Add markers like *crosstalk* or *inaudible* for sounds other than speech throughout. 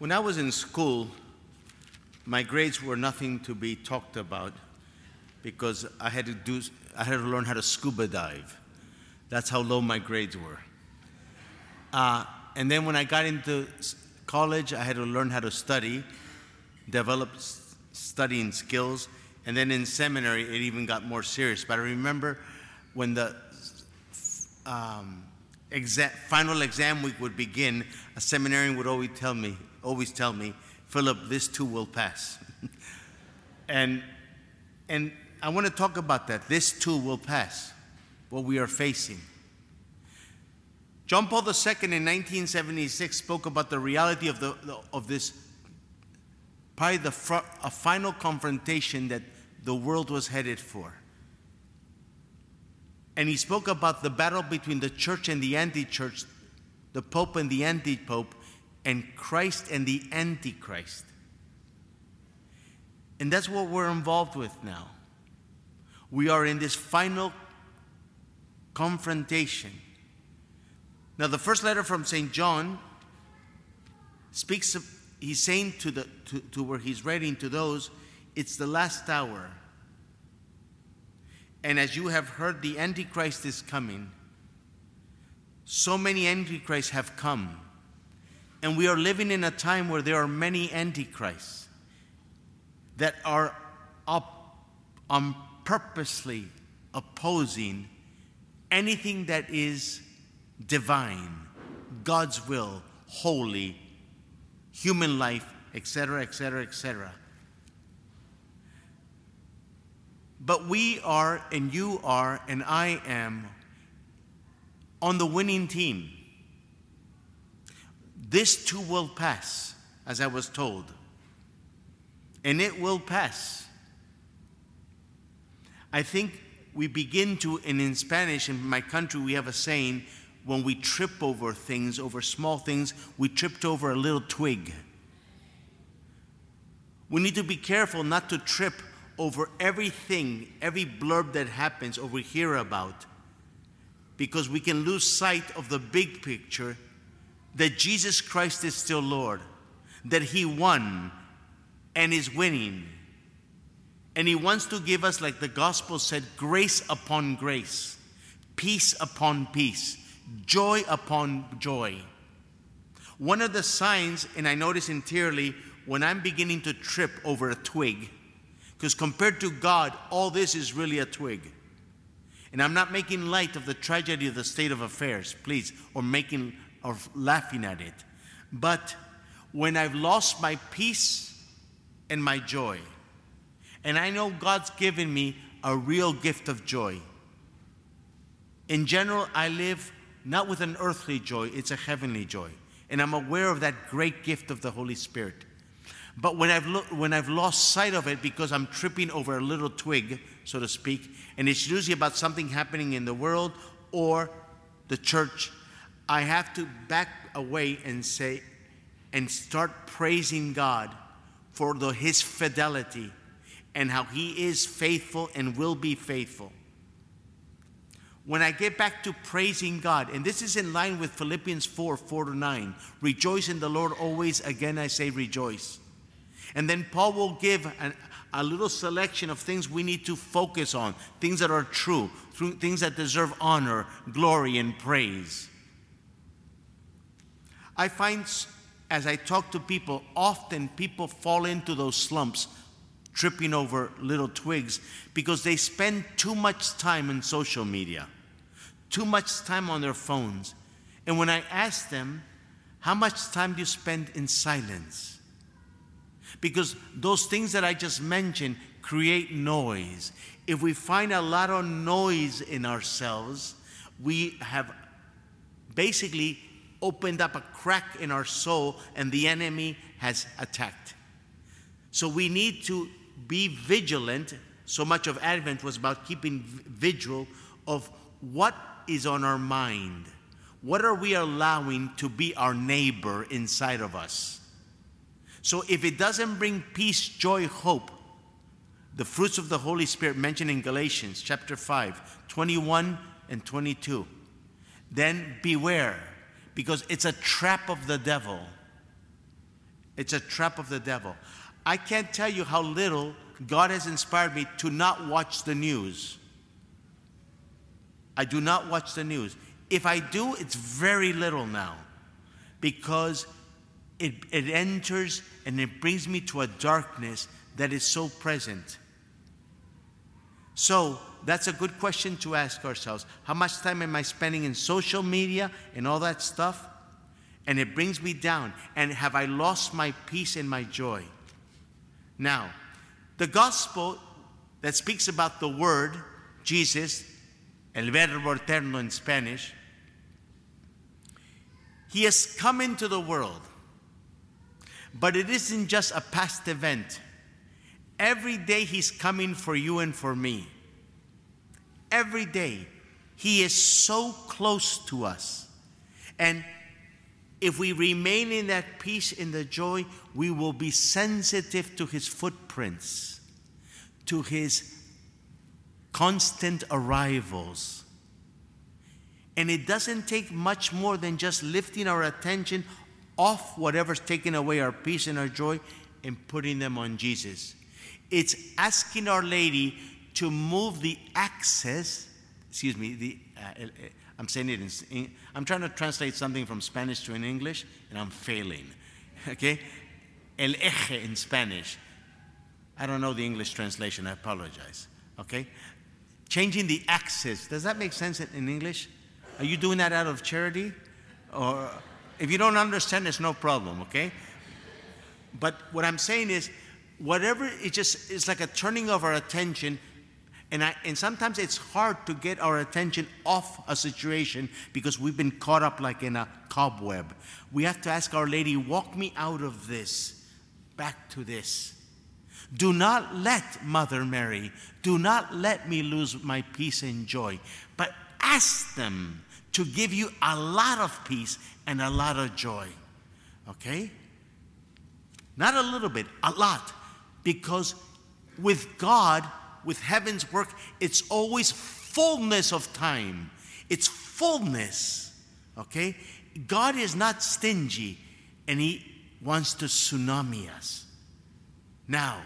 When I was in school, my grades were nothing to be talked about because I had to do I had to learn how to scuba dive. That's how low my grades were. Uh, and then when I got into college, I had to learn how to study, develop studying skills, and then in seminary, it even got more serious. But I remember when the um, exam, final exam week would begin, a seminarian would always tell me, always tell me, Philip, this too will pass. *laughs* and, and I want to talk about that. This too will pass, what we are facing. John Paul II in 1976 spoke about the reality of, the, of this, probably the a final confrontation that the world was headed for. And he spoke about the battle between the church and the anti church, the pope and the anti pope, and Christ and the antichrist. And that's what we're involved with now. We are in this final confrontation now, the first letter from St. John speaks of, he's saying to, the, to, to where he's writing to those, it's the last hour. And as you have heard, the Antichrist is coming. So many Antichrists have come. And we are living in a time where there are many Antichrists that are up, um, purposely opposing anything that is divine, God's will, holy, human life, etc., etc., etc. But we are, and you are, and I am on the winning team. This too will pass, as I was told. And it will pass. I think we begin to, and in Spanish, in my country, we have a saying when we trip over things, over small things, we tripped over a little twig. We need to be careful not to trip over everything, every blurb that happens or we hear about, because we can lose sight of the big picture that Jesus Christ is still Lord, that He won and is winning. And He wants to give us, like the gospel said, grace upon grace, peace upon peace joy upon joy. One of the signs, and I notice interiorly, when I'm beginning to trip over a twig, because compared to God, all this is really a twig. And I'm not making light of the tragedy of the state of affairs, please, or making or laughing at it. But when I've lost my peace and my joy, and I know God's given me a real gift of joy. In general, I live not with an earthly joy, it's a heavenly joy. And I'm aware of that great gift of the Holy Spirit. But when I've, lo- when I've lost sight of it because I'm tripping over a little twig, so to speak, and it's usually about something happening in the world or the church, I have to back away and say, and start praising God for the, His fidelity and how He is faithful and will be faithful when I get back to praising God, and this is in line with Philippians 4 4 to 9, rejoice in the Lord always. Again, I say rejoice. And then Paul will give an, a little selection of things we need to focus on, things that are true, things that deserve honor, glory, and praise. I find as I talk to people, often people fall into those slumps, tripping over little twigs, because they spend too much time in social media too much time on their phones. And when I ask them, how much time do you spend in silence? Because those things that I just mentioned create noise. If we find a lot of noise in ourselves, we have basically opened up a crack in our soul and the enemy has attacked. So we need to be vigilant. So much of Advent was about keeping vigil of what is on our mind? What are we allowing to be our neighbor inside of us? So if it doesn't bring peace, joy, hope, the fruits of the Holy Spirit mentioned in Galatians chapter 5, 21 and 22, then beware because it's a trap of the devil. It's a trap of the devil. I can't tell you how little God has inspired me to not watch the news. I do not watch the news. If I do, it's very little now because it, it enters and it brings me to a darkness that is so present. So, that's a good question to ask ourselves. How much time am I spending in social media and all that stuff? And it brings me down. And have I lost my peace and my joy? Now, the gospel that speaks about the word, Jesus, el verbo eterno in Spanish, he has come into the world. But it isn't just a past event. Every day he's coming for you and for me. Every day. He is so close to us. And if we remain in that peace, in the joy, we will be sensitive to his footprints, to his constant arrivals. And it doesn't take much more than just lifting our attention off whatever's taking away our peace and our joy and putting them on Jesus. It's asking Our Lady to move the access, excuse me, the, uh, I'm saying it in, I'm trying to translate something from Spanish to in English, and I'm failing. *laughs* Okay? El eje in Spanish. I don't know the English translation, I apologize. Okay? Changing the axis. Does that make sense in English? Are you doing that out of charity? Or if you don't understand, it's no problem, okay? But what I'm saying is, whatever it just it's like a turning of our attention and, I, and sometimes it's hard to get our attention off a situation because we've been caught up like in a cobweb. We have to ask Our Lady, walk me out of this, back to this. Do not let, Mother Mary, do not let me lose my peace and joy, but ask them to give you a lot of peace and a lot of joy. Okay? Not a little bit, a lot. Because with God, with heaven's work, it's always fullness of time. It's fullness. Okay? God is not stingy and He wants to tsunami us. Now,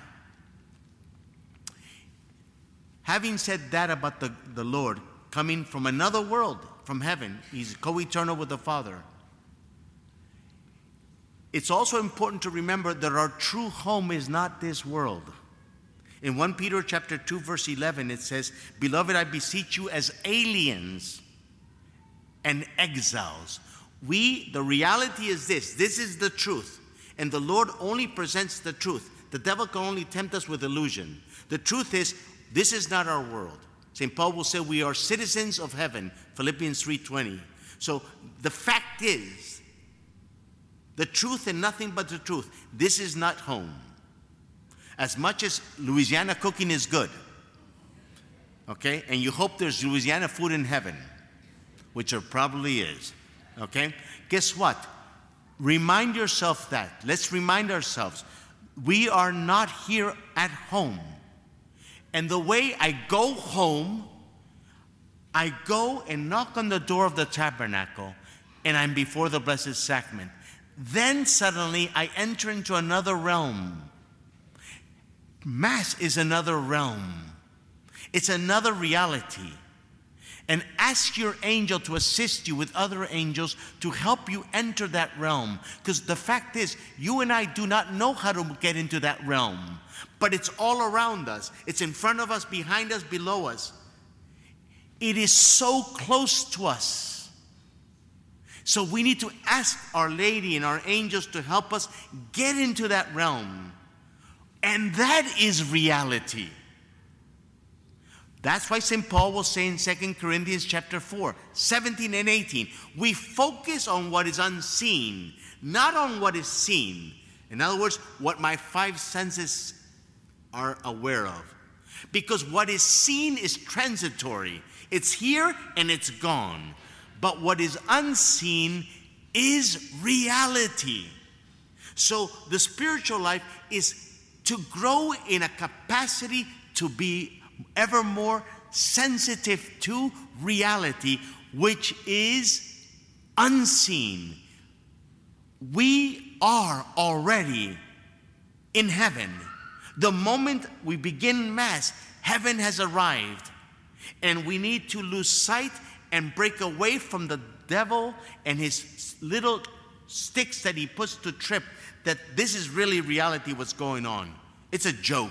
having said that about the, the Lord coming from another world, from heaven, He's co eternal with the Father. It's also important to remember that our true home is not this world. In 1 Peter chapter 2 verse 11 it says, "Beloved, I beseech you as aliens and exiles." We the reality is this. This is the truth. And the Lord only presents the truth. The devil can only tempt us with illusion. The truth is this is not our world. St. Paul will say we are citizens of heaven, Philippians 3:20. So the fact is the truth and nothing but the truth. This is not home. As much as Louisiana cooking is good, okay, and you hope there's Louisiana food in heaven, which there probably is, okay, guess what? Remind yourself that. Let's remind ourselves we are not here at home. And the way I go home, I go and knock on the door of the tabernacle and I'm before the Blessed Sacrament. Then suddenly I enter into another realm Mass is another realm, it's another reality. And ask your angel to assist you with other angels to help you enter that realm. Because the fact is, you and I do not know how to get into that realm, but it's all around us, it's in front of us, behind us, below us. It is so close to us. So we need to ask Our Lady and our angels to help us get into that realm. And that is reality. That's why St. Paul will say in 2 Corinthians chapter 4, 17 and 18, we focus on what is unseen, not on what is seen. In other words, what my five senses are aware of. Because what is seen is transitory. It's here and it's gone. But what is unseen is reality. So the spiritual life is to grow in a capacity to be ever more sensitive to reality, which is unseen. We are already in heaven. The moment we begin Mass, heaven has arrived. And we need to lose sight and break away from the devil and his little sticks that he puts to trip that this is really reality what's going on. It's a joke.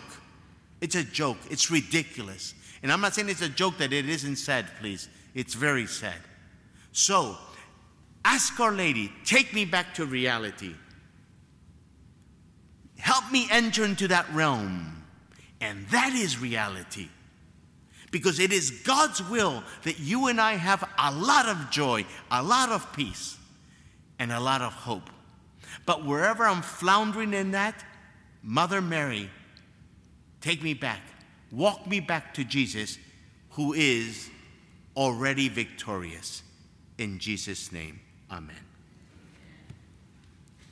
It's a joke. It's ridiculous. And I'm not saying it's a joke that it isn't sad, please. It's very sad. So, ask Our Lady, take me back to reality. Help me enter into that realm. And that is reality. Because it is God's will that you and I have a lot of joy, a lot of peace, and a lot of hope. But wherever I'm floundering in that, Mother Mary, take me back. Walk me back to Jesus, who is already victorious. In Jesus' name, amen.